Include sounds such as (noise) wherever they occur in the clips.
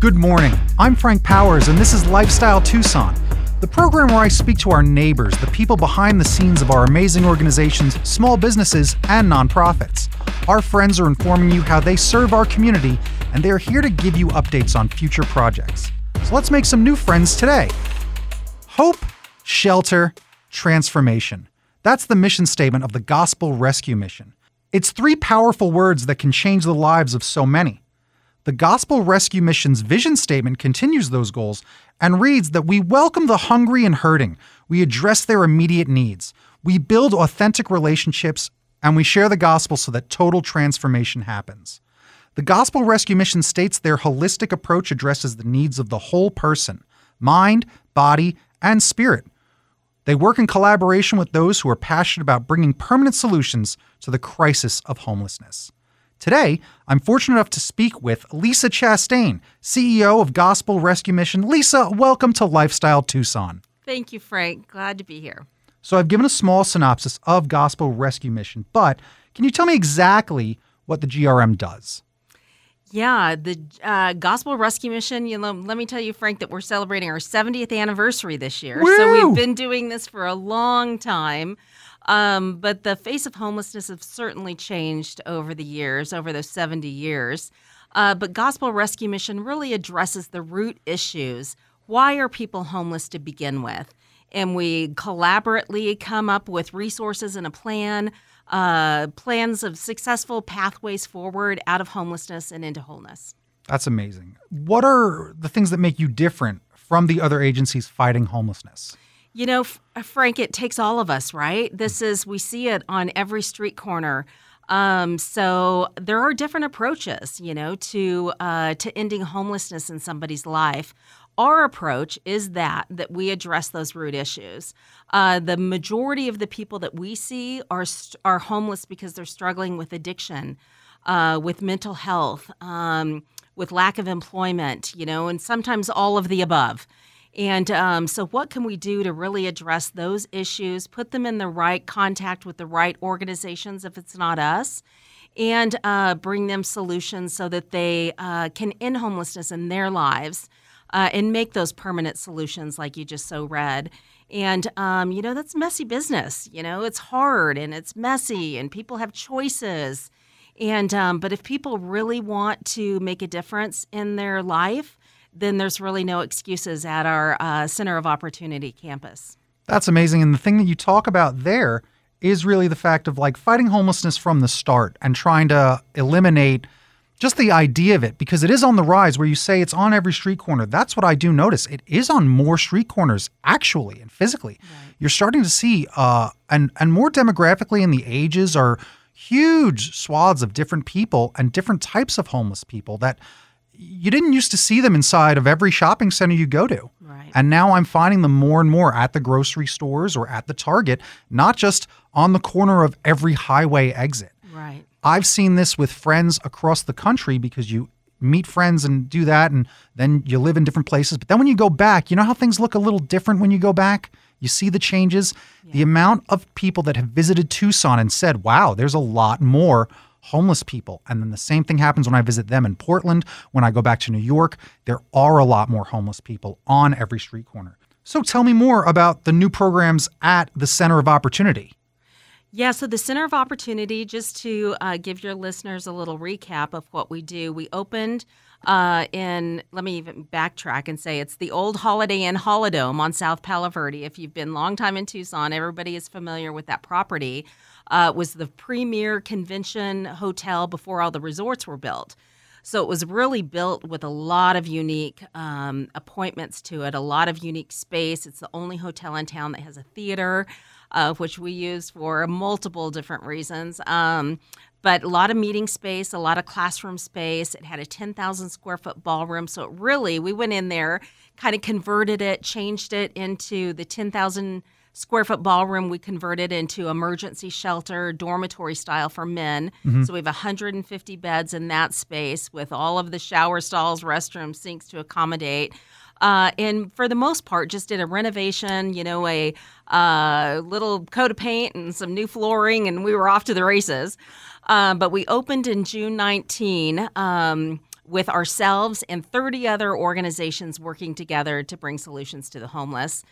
Good morning. I'm Frank Powers, and this is Lifestyle Tucson, the program where I speak to our neighbors, the people behind the scenes of our amazing organizations, small businesses, and nonprofits. Our friends are informing you how they serve our community, and they are here to give you updates on future projects. So let's make some new friends today. Hope, shelter, transformation. That's the mission statement of the Gospel Rescue Mission. It's three powerful words that can change the lives of so many. The Gospel Rescue Mission's vision statement continues those goals and reads that we welcome the hungry and hurting, we address their immediate needs, we build authentic relationships, and we share the gospel so that total transformation happens. The Gospel Rescue Mission states their holistic approach addresses the needs of the whole person mind, body, and spirit. They work in collaboration with those who are passionate about bringing permanent solutions to the crisis of homelessness. Today, I'm fortunate enough to speak with Lisa Chastain, CEO of Gospel Rescue Mission. Lisa, welcome to Lifestyle Tucson. Thank you, Frank. Glad to be here. So, I've given a small synopsis of Gospel Rescue Mission, but can you tell me exactly what the GRM does? Yeah, the uh, Gospel Rescue Mission. You know, let me tell you, Frank, that we're celebrating our 70th anniversary this year. Woo! So we've been doing this for a long time. Um, but the face of homelessness has certainly changed over the years, over those 70 years. Uh, but Gospel Rescue Mission really addresses the root issues. Why are people homeless to begin with? And we collaboratively come up with resources and a plan, uh, plans of successful pathways forward out of homelessness and into wholeness. That's amazing. What are the things that make you different from the other agencies fighting homelessness? You know, uh, Frank, it takes all of us, right? This is, we see it on every street corner. Um, so there are different approaches, you know, to uh, to ending homelessness in somebody's life. Our approach is that that we address those root issues. Uh, the majority of the people that we see are are homeless because they're struggling with addiction, uh, with mental health, um, with lack of employment, you know, and sometimes all of the above. And um, so, what can we do to really address those issues, put them in the right contact with the right organizations if it's not us, and uh, bring them solutions so that they uh, can end homelessness in their lives uh, and make those permanent solutions, like you just so read. And, um, you know, that's messy business. You know, it's hard and it's messy, and people have choices. And, um, but if people really want to make a difference in their life, then there's really no excuses at our uh, Center of Opportunity campus. That's amazing. And the thing that you talk about there is really the fact of like fighting homelessness from the start and trying to eliminate just the idea of it because it is on the rise where you say it's on every street corner. That's what I do notice. It is on more street corners actually and physically. Right. You're starting to see uh and and more demographically in the ages are huge swaths of different people and different types of homeless people that you didn't used to see them inside of every shopping center you go to. Right. And now I'm finding them more and more at the grocery stores or at the Target, not just on the corner of every highway exit. Right. I've seen this with friends across the country because you meet friends and do that and then you live in different places. But then when you go back, you know how things look a little different when you go back? You see the changes. Yeah. The amount of people that have visited Tucson and said, wow, there's a lot more homeless people. And then the same thing happens when I visit them in Portland. When I go back to New York, there are a lot more homeless people on every street corner. So tell me more about the new programs at the Center of Opportunity. Yeah, so the Center of Opportunity, just to uh, give your listeners a little recap of what we do, we opened uh, in, let me even backtrack and say it's the old Holiday Inn Holidome on South Palo Verde. If you've been long time in Tucson, everybody is familiar with that property uh, was the premier convention hotel before all the resorts were built. So it was really built with a lot of unique um, appointments to it, a lot of unique space. It's the only hotel in town that has a theater, uh, which we use for multiple different reasons. Um, but a lot of meeting space, a lot of classroom space. It had a 10,000 square foot ballroom. So it really, we went in there, kind of converted it, changed it into the 10,000 square foot ballroom we converted into emergency shelter dormitory style for men mm-hmm. so we have 150 beds in that space with all of the shower stalls restrooms sinks to accommodate uh, and for the most part just did a renovation you know a uh, little coat of paint and some new flooring and we were off to the races uh, but we opened in june 19 um, with ourselves and 30 other organizations working together to bring solutions to the homeless.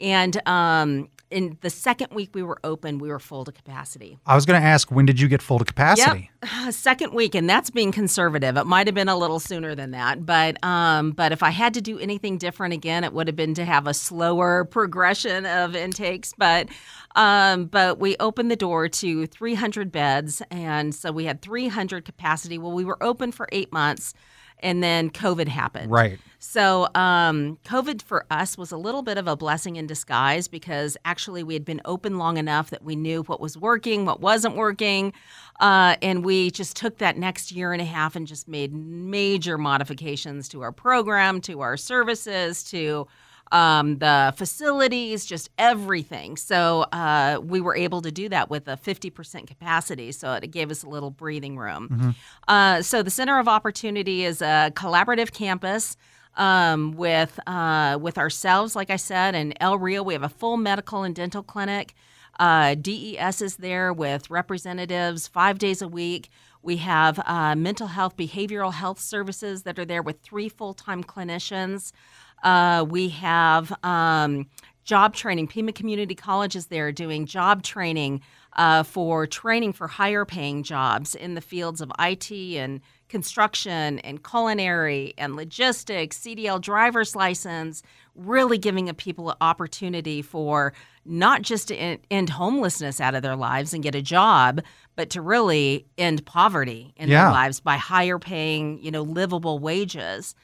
And um, in the second week we were open, we were full to capacity. I was going to ask, when did you get full to capacity? Yep. (sighs) Second week, and that's being conservative. It might have been a little sooner than that, but um, but if I had to do anything different again, it would have been to have a slower (laughs) progression of intakes. But um, but we opened the door to 300 beds, and so we had 300 capacity. Well, we were open for eight months and then COVID happened. Right. So, um, COVID for us was a little bit of a blessing in disguise because actually we had been open long enough that we knew what was working, what wasn't working. Uh, and we just took that next year and a half and just made major modifications to our program, to our services, to um, the facilities, just everything. So uh, we were able to do that with a 50% capacity. So it gave us a little breathing room. Mm-hmm. Uh, so the Center of Opportunity is a collaborative campus. Um, with uh, with ourselves, like I said, and El Rio, we have a full medical and dental clinic. Uh, DES is there with representatives five days a week. We have uh, mental health, behavioral health services that are there with three full time clinicians. Uh, we have um, job training. Pima Community College is there doing job training uh, for training for higher paying jobs in the fields of IT and construction and culinary and logistics, CDL driver's license, really giving a people an opportunity for not just to end homelessness out of their lives and get a job, but to really end poverty in yeah. their lives by higher paying, you know, livable wages.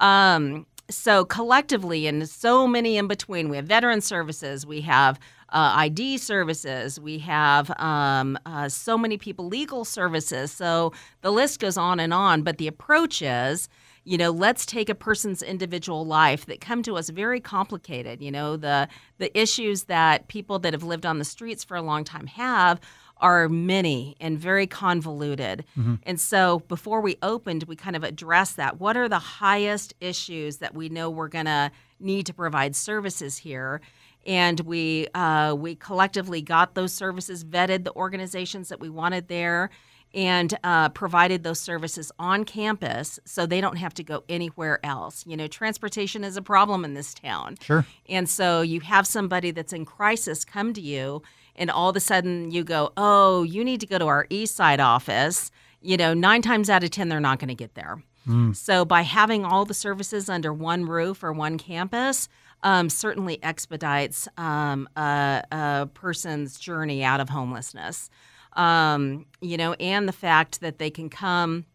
Um, so collectively and so many in between we have veteran services we have uh, id services we have um, uh, so many people legal services. So the list goes on and on. But the approach is you know let's take a person's individual life that come to us very complicated. You know the the issues that people that have lived on the streets for a long time have are many and very convoluted. Mm-hmm. And so before we opened, we kind of addressed that. What are the highest issues that we know we're going to need to provide services here? And we uh, we collectively got those services, vetted the organizations that we wanted there, and uh, provided those services on campus so they don't have to go anywhere else. You know, transportation is a problem in this town. Sure. And so you have somebody that's in crisis come to you and all of a sudden you go, oh, you need to go to our East Side office, you know, nine times out of 10, they're not going to get there. Mm. So by having all the services under one roof or one campus, um, certainly expedites um, a, a, person's journey out of homelessness. Um, you know, and the fact that they can come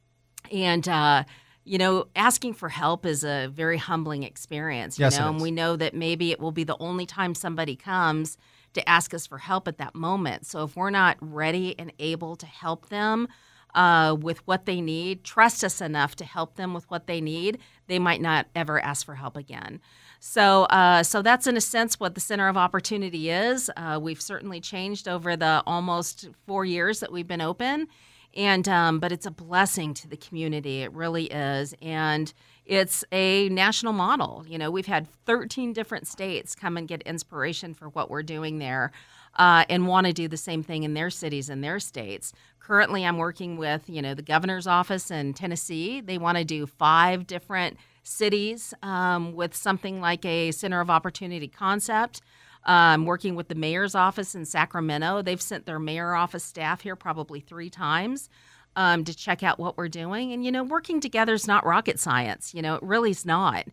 and uh, you know, asking for help is a very humbling experience. You yes, know, and we know that maybe it will be the only time somebody comes to ask us for help at that moment. So if we're not ready and able to help them uh, with what they need, trust us enough to help them with what they need, they might not ever ask for help again. So, uh, so that's in a sense what the Center of Opportunity is. Uh, we've certainly changed over the almost four years that we've been open, and um, but it's a blessing to the community. It really is, and it's a national model. You know, we've had 13 different states come and get inspiration for what we're doing there. Uh, and want to do the same thing in their cities and their states. Currently, I'm working with you know the governor's office in Tennessee. They want to do five different cities um, with something like a center of opportunity concept. Um, working with the mayor's office in Sacramento. They've sent their mayor office staff here probably three times um, to check out what we're doing. And, you know, working together is not rocket science. You know, it really is not.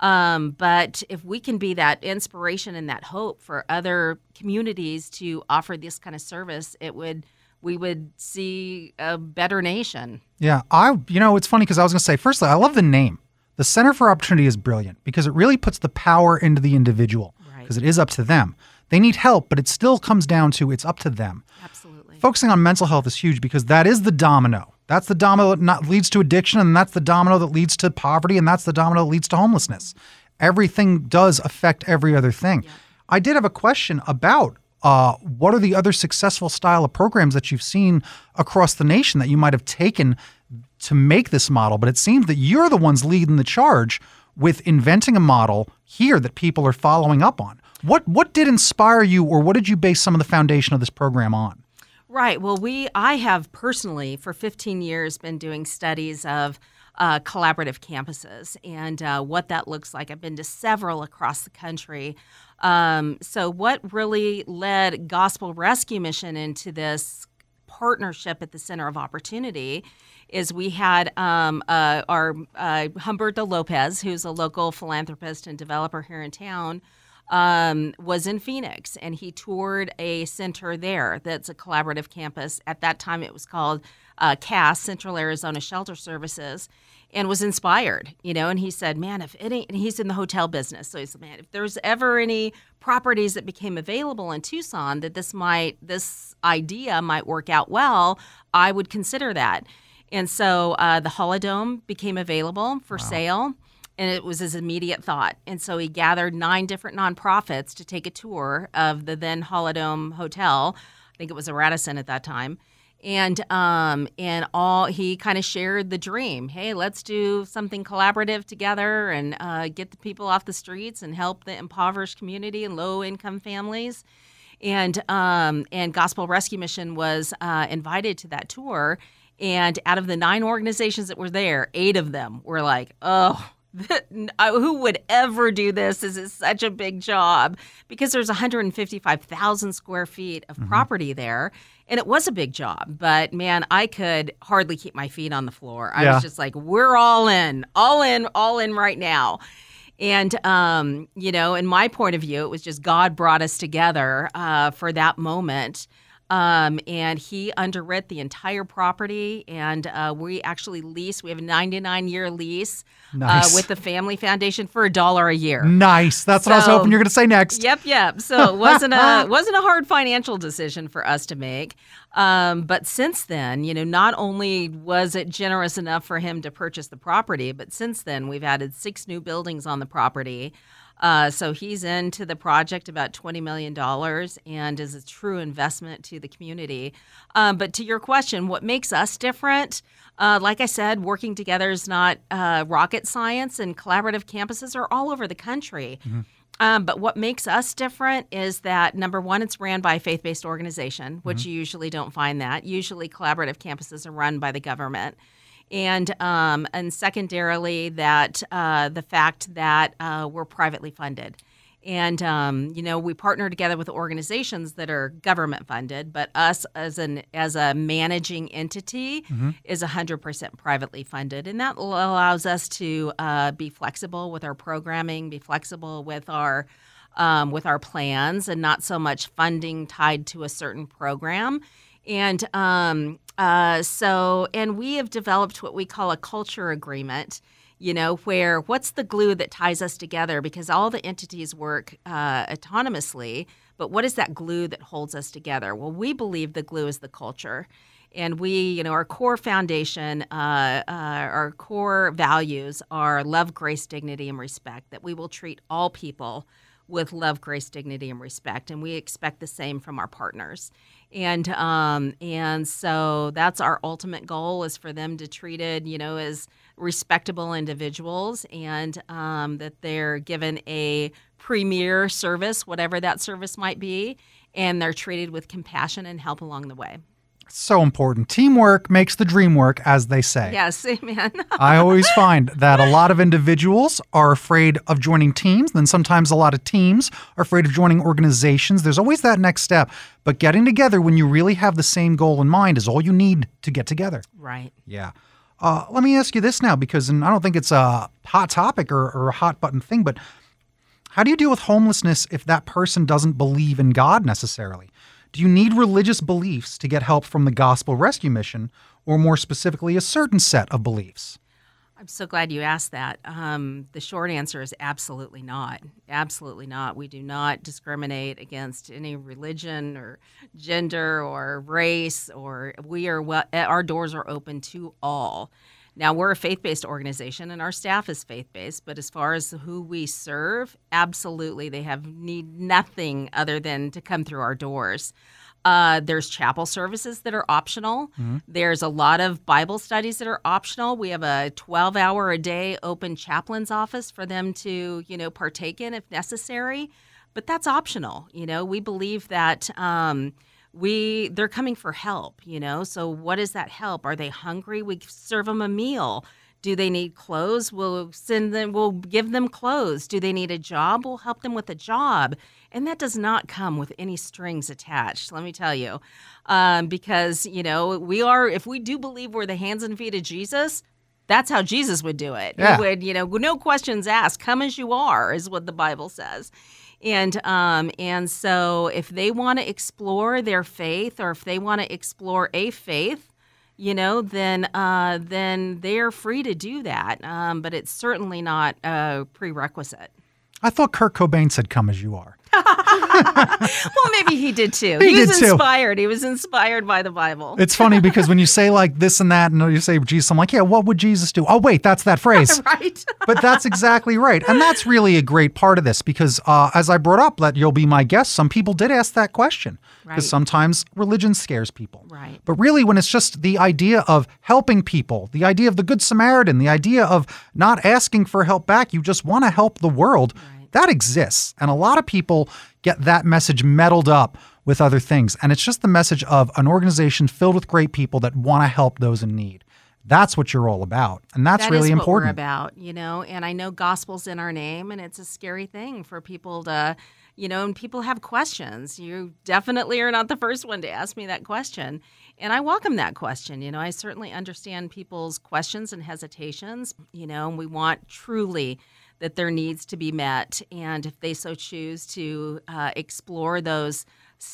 Um, but if we can be that inspiration and that hope for other communities to offer this kind of service, it would we would see a better nation. Yeah, I you know it's funny because I was going to say firstly I love the name. The Center for Opportunity is brilliant because it really puts the power into the individual because it is up to them. They need help, but it still comes down to it's up to them. Absolutely. Focusing on mental health is huge because that is the domino. That's the domino that not, leads to addiction, and that's the domino that leads to poverty, and that's the domino that leads to homelessness. Everything does affect every other thing. Yeah. I did have a question about uh, what are the other successful style of programs that you've seen across the nation that you might have taken to make this model? But it seems that you're the ones leading the charge with inventing a model here that people are following up on. What what did inspire you, or what did you base some of the foundation of this program on? Right. Well, we I have personally for 15 years been doing studies of uh, collaborative campuses and uh, what that looks like. I've been to several across the country. Um, so, what really led Gospel Rescue Mission into this partnership at the Center of Opportunity is we had um, uh, our uh, Humberto Lopez, who's a local philanthropist and developer here in town, um, was in Phoenix and he toured a center there that's a collaborative campus. At that time, it was called uh, CAS, Central Arizona Shelter Services, and was inspired, you know. And he said, "Man, if any," and he's in the hotel business, so he said, "Man, if there's ever any properties that became available in Tucson that this might, this idea might work out well, I would consider that." And so uh, the Holidome became available for wow. sale and it was his immediate thought. And so he gathered nine different nonprofits to take a tour of the then Holidome Hotel. I think it was a Radisson at that time. And um, and all he kind of shared the dream. Hey, let's do something collaborative together and uh, get the people off the streets and help the impoverished community and low income families. And um, and Gospel Rescue Mission was uh, invited to that tour. And out of the nine organizations that were there, eight of them were like, "Oh, (laughs) who would ever do this? This is such a big job because there's 155,000 square feet of mm-hmm. property there. And it was a big job, but man, I could hardly keep my feet on the floor. I yeah. was just like, we're all in, all in, all in right now. And, um, you know, in my point of view, it was just God brought us together uh, for that moment. Um, and he underwrit the entire property, and uh, we actually lease. We have a 99 year lease uh, nice. uh, with the Family Foundation for a dollar a year. Nice. That's so, what I was hoping you're going to say next. Yep, yep. So it wasn't a (laughs) wasn't a hard financial decision for us to make. Um, but since then, you know, not only was it generous enough for him to purchase the property, but since then we've added six new buildings on the property. Uh, so he's into the project about $20 million and is a true investment to the community. Um, but to your question, what makes us different? Uh, like I said, working together is not uh, rocket science, and collaborative campuses are all over the country. Mm-hmm. Um, but what makes us different is that number one, it's ran by a faith based organization, which mm-hmm. you usually don't find that. Usually, collaborative campuses are run by the government and um, and secondarily that uh, the fact that uh, we're privately funded. And um, you know we partner together with organizations that are government funded, but us as an as a managing entity mm-hmm. is 100% privately funded, and that allows us to uh, be flexible with our programming, be flexible with our um, with our plans, and not so much funding tied to a certain program. And um, uh, so, and we have developed what we call a culture agreement, you know, where what's the glue that ties us together? Because all the entities work uh, autonomously, but what is that glue that holds us together? Well, we believe the glue is the culture. And we, you know, our core foundation, uh, uh, our core values are love, grace, dignity, and respect, that we will treat all people with love, grace, dignity, and respect. And we expect the same from our partners and um, and so that's our ultimate goal is for them to treated you know as respectable individuals and um, that they're given a premier service whatever that service might be and they're treated with compassion and help along the way so important. Teamwork makes the dream work, as they say. Yes, amen. (laughs) I always find that a lot of individuals are afraid of joining teams. Then sometimes a lot of teams are afraid of joining organizations. There's always that next step. But getting together when you really have the same goal in mind is all you need to get together. Right. Yeah. Uh, let me ask you this now, because and I don't think it's a hot topic or, or a hot button thing, but how do you deal with homelessness if that person doesn't believe in God necessarily? Do you need religious beliefs to get help from the Gospel Rescue Mission, or more specifically, a certain set of beliefs? I'm so glad you asked that. Um, the short answer is absolutely not. Absolutely not. We do not discriminate against any religion or gender or race, or we are well, our doors are open to all. Now, we're a faith based organization and our staff is faith based, but as far as who we serve, absolutely, they have need nothing other than to come through our doors. Uh, there's chapel services that are optional. Mm-hmm. There's a lot of Bible studies that are optional. We have a 12 hour a day open chaplain's office for them to, you know, partake in if necessary. But that's optional. You know, we believe that um, we they're coming for help you know so what is that help are they hungry we serve them a meal Do they need clothes? We'll send them, we'll give them clothes. Do they need a job? We'll help them with a job. And that does not come with any strings attached, let me tell you. Um, because, you know, we are, if we do believe we're the hands and feet of Jesus, that's how Jesus would do it. Yeah. He would, you know, no questions asked. Come as you are, is what the Bible says. And um, and so if they want to explore their faith, or if they want to explore a faith, you know, then uh, then they're free to do that. Um, but it's certainly not a prerequisite. I thought Kurt Cobain said, "Come as you are." (laughs) Well, maybe he did too. He was did too. inspired. He was inspired by the Bible. It's funny because when you say like this and that, and you say Jesus, I'm like, yeah, what would Jesus do? Oh, wait, that's that phrase. (laughs) right. but that's exactly right. And that's really a great part of this because, uh, as I brought up, that you'll be my guest, some people did ask that question because Right. sometimes religion scares people. Right. But really, when it's just the idea of helping people, the idea of the Good Samaritan, the idea of not asking for help back, you just want to help the world, that exists. And a lot of people get that message meddled up with other things. And it's just the message of an organization filled with great people that want to help those in need. That's what you're all about. And that's That really important. we're about, you know. And I know gospel's in our name, and it's a scary thing for people to, you know, and people have questions. You definitely are not the first one to ask me that question, and I welcome that question. You know, I certainly understand people's questions and hesitations. You know, and we want truly that their needs to be met, and if they so choose to uh, explore those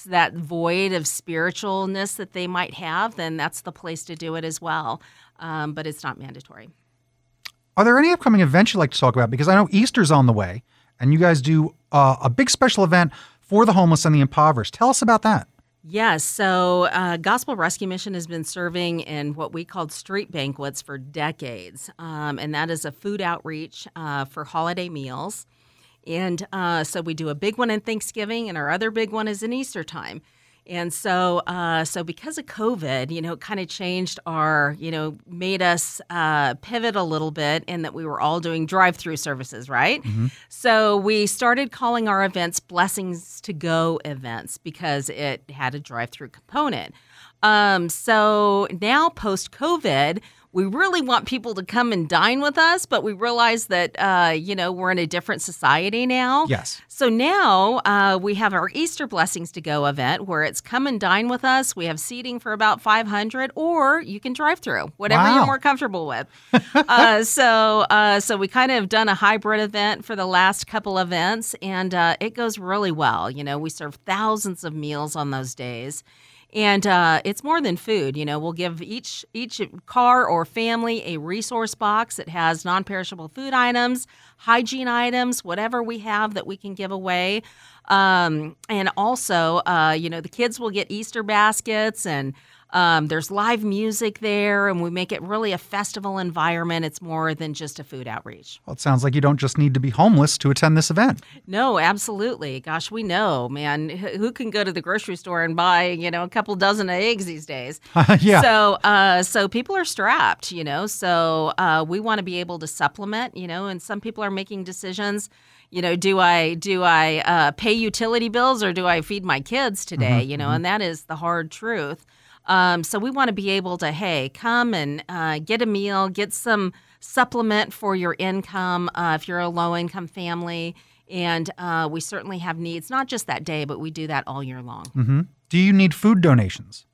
that void of spiritualness that they might have, then that's the place to do it as well. Um, but it's not mandatory. Are there any upcoming events you'd like to talk about? Because I know Easter's on the way, and you guys do uh, a big special event for the homeless and the impoverished. Tell us about that. Yes. So, uh, Gospel Rescue Mission has been serving in what we called street banquets for decades. Um, and that is a food outreach uh, for holiday meals. And uh, so, we do a big one in Thanksgiving, and our other big one is in Easter time. And so, uh, so because of COVID, you know, it kind of changed our, you know, made us uh, pivot a little bit in that we were all doing drive-through services, right? So we started calling our events "Blessings to Go" events because it had a drive-through component. Um, so now, post-COVID, we really want people to come and dine with us, but we realize that, uh, you know, we're in a different society now. Yes. So now uh, we have our Easter Blessings to Go event where it's come and dine with us. We have seating for about 500, or you can drive through, whatever Wow. you're more comfortable with. uh, (laughs) so, uh, so we kind of done a hybrid event for the last couple events, and uh, it goes really well. You know, we serve thousands of meals on those days. And uh, it's more than food. You know, we'll give each each car or family a resource box that has non-perishable food items, hygiene items, whatever we have that we can give away. Um, and also, uh, you know, the kids will get Easter baskets and um, there's live music there, and we make it really a festival environment. It's more than just a food outreach. Well, it sounds like you don't just need to be homeless to attend this event. No, absolutely. Gosh, we know, man. Who can go to the grocery store and buy, you know, a couple dozen of eggs these days? (laughs) yeah. So, uh, so people are strapped, you know. So uh, we want to be able to supplement, you know. And some people are making decisions. You know, do I do I uh, pay utility bills or do I feed my kids today? you know, and that is the hard truth. Um, so we want to be able to, hey, come and uh, get a meal, get some supplement for your income uh, if you're a low income family. And uh, we certainly have needs, not just that day, but we do that all year long. Do you need food donations?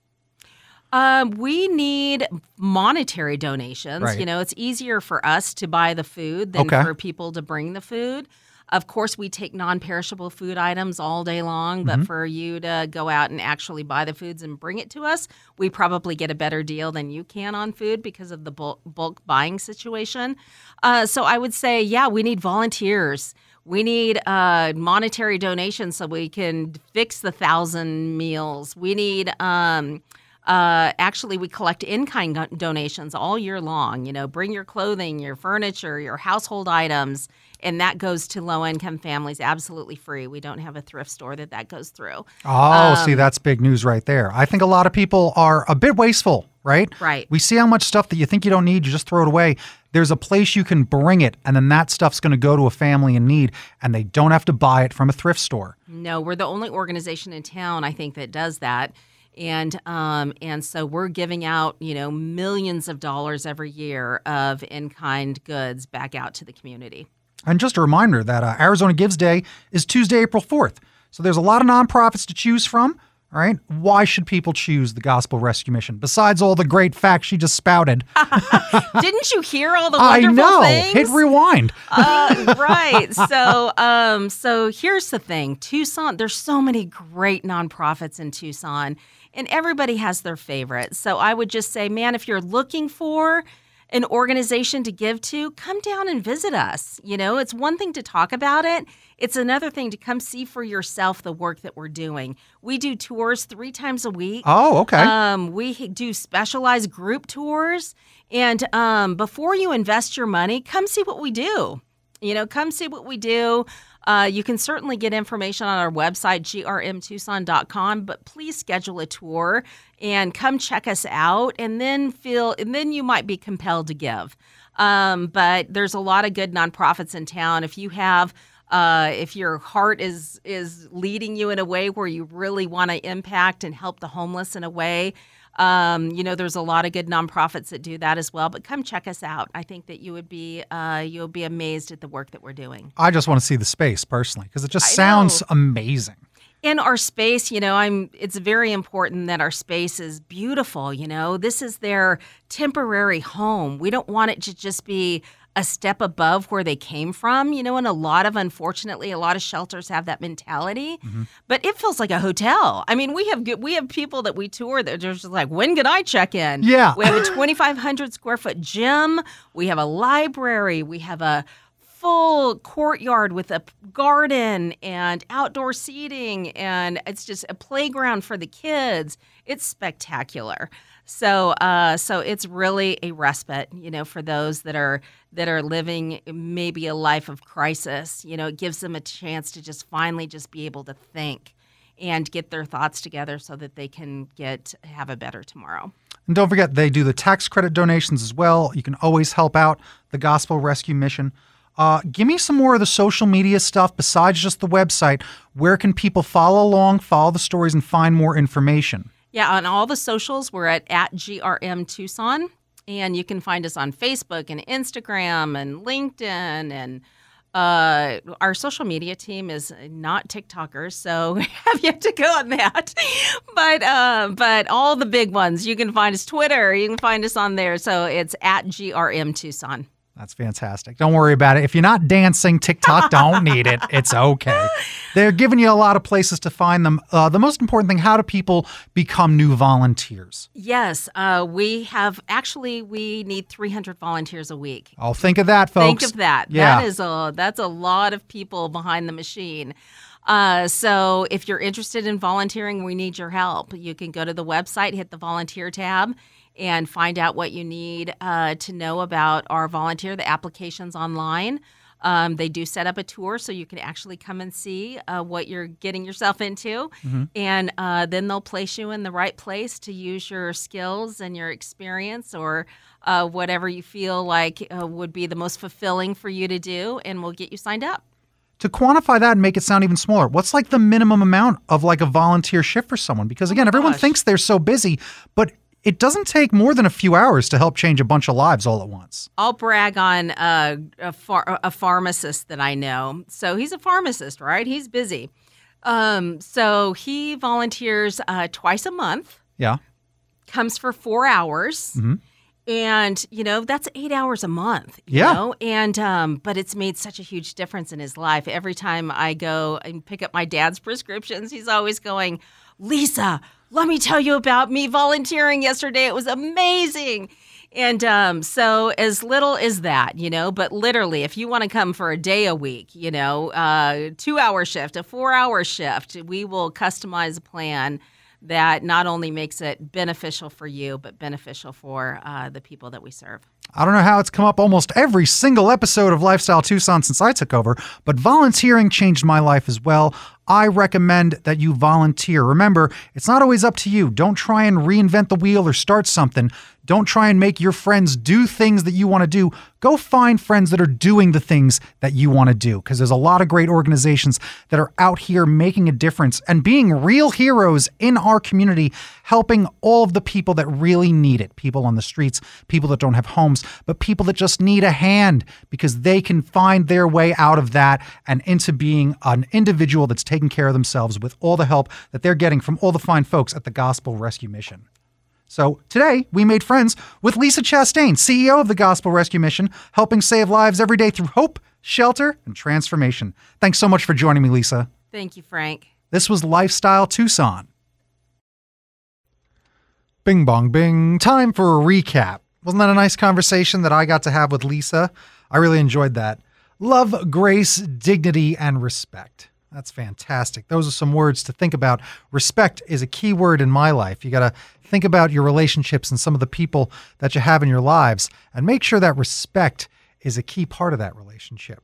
Um, we need monetary donations. Right. You know, it's easier for us to buy the food than Okay. for people to bring the food. Of course, we take non perishable food items all day long, Mm-hmm. but for you to go out and actually buy the foods and bring it to us, we probably get a better deal than you can on food because of the bulk, bulk buying situation. Uh, so I would say, yeah, we need volunteers. We need uh, monetary donations so we can fix the thousand meals. We need. Um, uh, actually, we collect in-kind donations all year long. You know, bring your clothing, your furniture, your household items, and that goes to low-income families absolutely free. We don't have a thrift store that that goes through. Oh, Um, see, that's big news right there. I think a lot of people are a bit wasteful, right? Right. We see how much stuff that you think you don't need, you just throw it away. There's a place you can bring it, and then that stuff's going to go to a family in need, and they don't have to buy it from a thrift store. No, we're the only organization in town, I think, that does that. and um, and so we're giving out you know millions of dollars every year of in kind goods back out to the community. And just a reminder that uh, Arizona Gives Day is Tuesday, April 4th. So there's a lot of nonprofits to choose from. All right. Why should people choose the Gospel Rescue Mission besides all the great facts she just spouted? (laughs) Didn't you hear all the wonderful I know. things? Hit rewind. (laughs) uh, right. So, um, so here's the thing: Tucson. There's so many great nonprofits in Tucson, and everybody has their favorite. So, I would just say, man, if you're looking for an organization to give to, come down and visit us. You know, it's one thing to talk about it. It's another thing to come see for yourself the work that we're doing. We do tours three times a week. Oh, okay. Um, we do specialized group tours. And um, before you invest your money, come see what we do. You know, come see what we do. Uh, you can certainly get information on our website, grmtucson.com, but please schedule a tour and come check us out. And then feel, and then you might be compelled to give. Um, but there's a lot of good nonprofits in town. If you have uh, if your heart is is leading you in a way where you really want to impact and help the homeless in a way, um, you know, there's a lot of good nonprofits that do that as well. But come check us out. I think that you would be uh, you'll be amazed at the work that we're doing. I just want to see the space personally because it just I sounds know. amazing. in our space you know i'm it's very important that our space is beautiful you know this is their temporary home we don't want it to just be a step above where they came from you know and a lot of unfortunately a lot of shelters have that mentality. Mm-hmm. But it feels like a hotel. I mean we have we have people that we tour that are just like when can i check in? Yeah. we have a (laughs) 2500 square foot gym. We have a library. We have a full courtyard with a garden and outdoor seating. And it's just a playground for the kids it's spectacular so uh, so it's really a respite you know for those that are that are living maybe a life of crisis you know it gives them a chance to just finally just be able to think and get their thoughts together so that they can get have a better tomorrow And don't forget, they do the tax credit donations as well. You can always help out the Gospel Rescue Mission. Uh, give me some more of the social media stuff besides just the website. Where can people follow along, follow the stories, and find more information? Yeah, on all the socials, we're at, at GRM Tucson. And you can find us on Facebook and Instagram and LinkedIn. And uh, our social media team is not TikTokers, so (laughs) we have yet to go on that. But uh, but all the big ones, you can find us Twitter, you can find us on there. So it's at GRM Tucson. That's fantastic. Don't worry about it. If you're not dancing, TikTok don't need it. It's okay. They're giving you a lot of places to find them. Uh, the most important thing: how do people become new volunteers? Yes, uh, we have actually we need 300 volunteers a week. I'll think of that, folks. Think of that. Yeah. That is a that's a lot of people behind the machine. Uh, so if you're interested in volunteering, we need your help. You can go to the website, hit the volunteer tab, and find out what you need uh, to know about our volunteer. The application's online. Um, they do set up a tour so you can actually come and see uh, what you're getting yourself into. And uh, then they'll place you in the right place to use your skills and your experience or uh, whatever you feel like uh, would be the most fulfilling for you to do, and we'll get you signed up. to quantify that and make it sound even smaller, what's like the minimum amount of like a volunteer shift for someone? Because again, everyone Oh gosh. thinks they're so busy, but it doesn't take more than a few hours to help change a bunch of lives all at once. I'll brag on uh, a, phar- a pharmacist that I know. So he's a pharmacist, right? He's busy. Um, so he volunteers uh, twice a month, Yeah. comes for four hours. Mhm. And you know that's eight hours a month. You Yeah. know? and um, but it's made such a huge difference in his life. Every time I go and pick up my dad's prescriptions, he's always going, "Lisa, let me tell you about me volunteering yesterday. It was amazing." And um, so, as little as that, you know, but literally, if you want to come for a day a week, you know, uh, two hour shift, a four hour shift, we will customize a plan that not only makes it beneficial for you, but beneficial for uh, the people that we serve. I don't know how it's come up almost every single episode of Lifestyle Tucson since I took over, but volunteering changed my life as well. I recommend that you volunteer. Remember, it's not always up to you. Don't try and reinvent the wheel or start something. Don't try and make your friends do things that you want to do. Go find friends that are doing the things that you want to do because there's a lot of great organizations that are out here making a difference and being real heroes in our community, helping all of the people that really need it people on the streets, people that don't have homes, but people that just need a hand because they can find their way out of that and into being an individual that's taking care of themselves with all the help that they're getting from all the fine folks at the Gospel Rescue Mission. So today we made friends with Lisa Chastain, CEO of the Gospel Rescue Mission, helping save lives every day through hope, shelter, and transformation. Thanks so much for joining me, Lisa. Thank you, Frank. This was Lifestyle Tucson. Bing bong bing. Time for a recap. Wasn't that a nice conversation that I got to have with Lisa? I really enjoyed that. Love, grace, dignity, and respect. That's fantastic. Those are some words to think about. Respect is a key word in my life. You got to think about your relationships and some of the people that you have in your lives and make sure that respect is a key part of that relationship.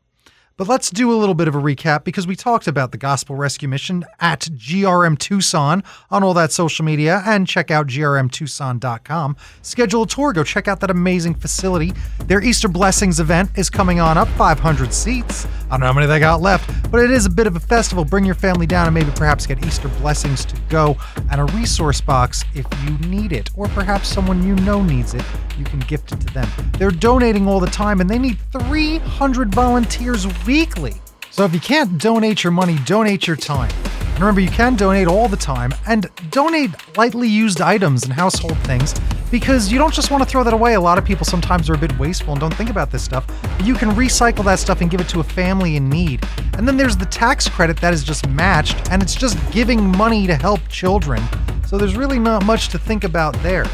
But let's do a little bit of a recap because we talked about the Gospel Rescue Mission at GRM Tucson on all that social media and check out grmtucson.com. Schedule a tour, go check out that amazing facility. Their Easter Blessings event is coming on up, 500 seats. I don't know how many they got left, but it is a bit of a festival. Bring your family down and maybe perhaps get Easter blessings to go and a resource box if you need it, or perhaps someone you know needs it. You can gift it to them. They're donating all the time and they need 300 volunteers weekly. So if you can't donate your money, donate your time. And remember, you can donate all the time and donate lightly used items and household things because you don't just want to throw that away. A lot of people sometimes are a bit wasteful and don't think about this stuff. But you can recycle that stuff and give it to a family in need. And then there's the tax credit that is just matched and it's just giving money to help children. So there's really not much to think about there.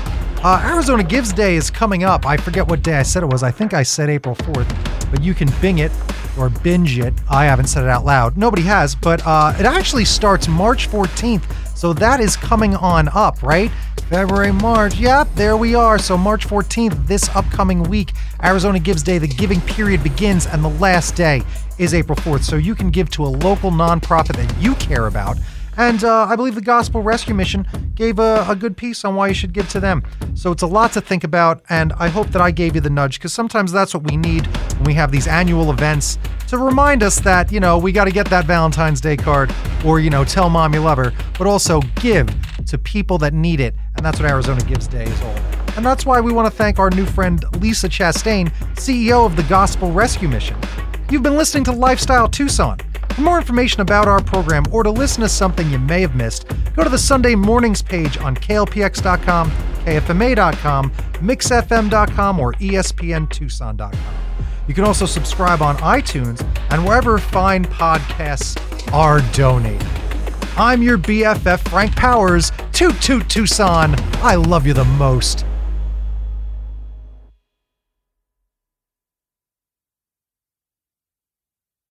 Uh, Arizona Gives Day is coming up. I forget what day I said it was. I think I said April 4th, but you can bing it or binge it. I haven't said it out loud. Nobody has, but uh, it actually starts March 14th. So that is coming on up, right? February, March. Yep, there we are. So March 14th, this upcoming week, Arizona Gives Day, the giving period begins, and the last day is April 4th. So you can give to a local nonprofit that you care about. And uh, I believe the Gospel Rescue Mission gave a, a, good piece on why you should give to them. So it's a lot to think about, and I hope that I gave you the nudge because sometimes that's what we need when we have these annual events to remind us that, you know, we got to get that Valentine's Day card or, you know, tell mom you love her, but also give to people that need it. And that's what Arizona Gives Day is all about. And that's why we want to thank our new friend Lisa Chastain, CEO of the Gospel Rescue Mission. You've been listening to Lifestyle Tucson. For more information about our program or to listen to something you may have missed, go to the Sunday mornings page on klpx.com, kfma.com, mixfm.com, or espntucson.com. You can also subscribe on iTunes and wherever fine podcasts are donated. I'm your BFF, Frank Powers. Toot toot Tucson. I love you the most.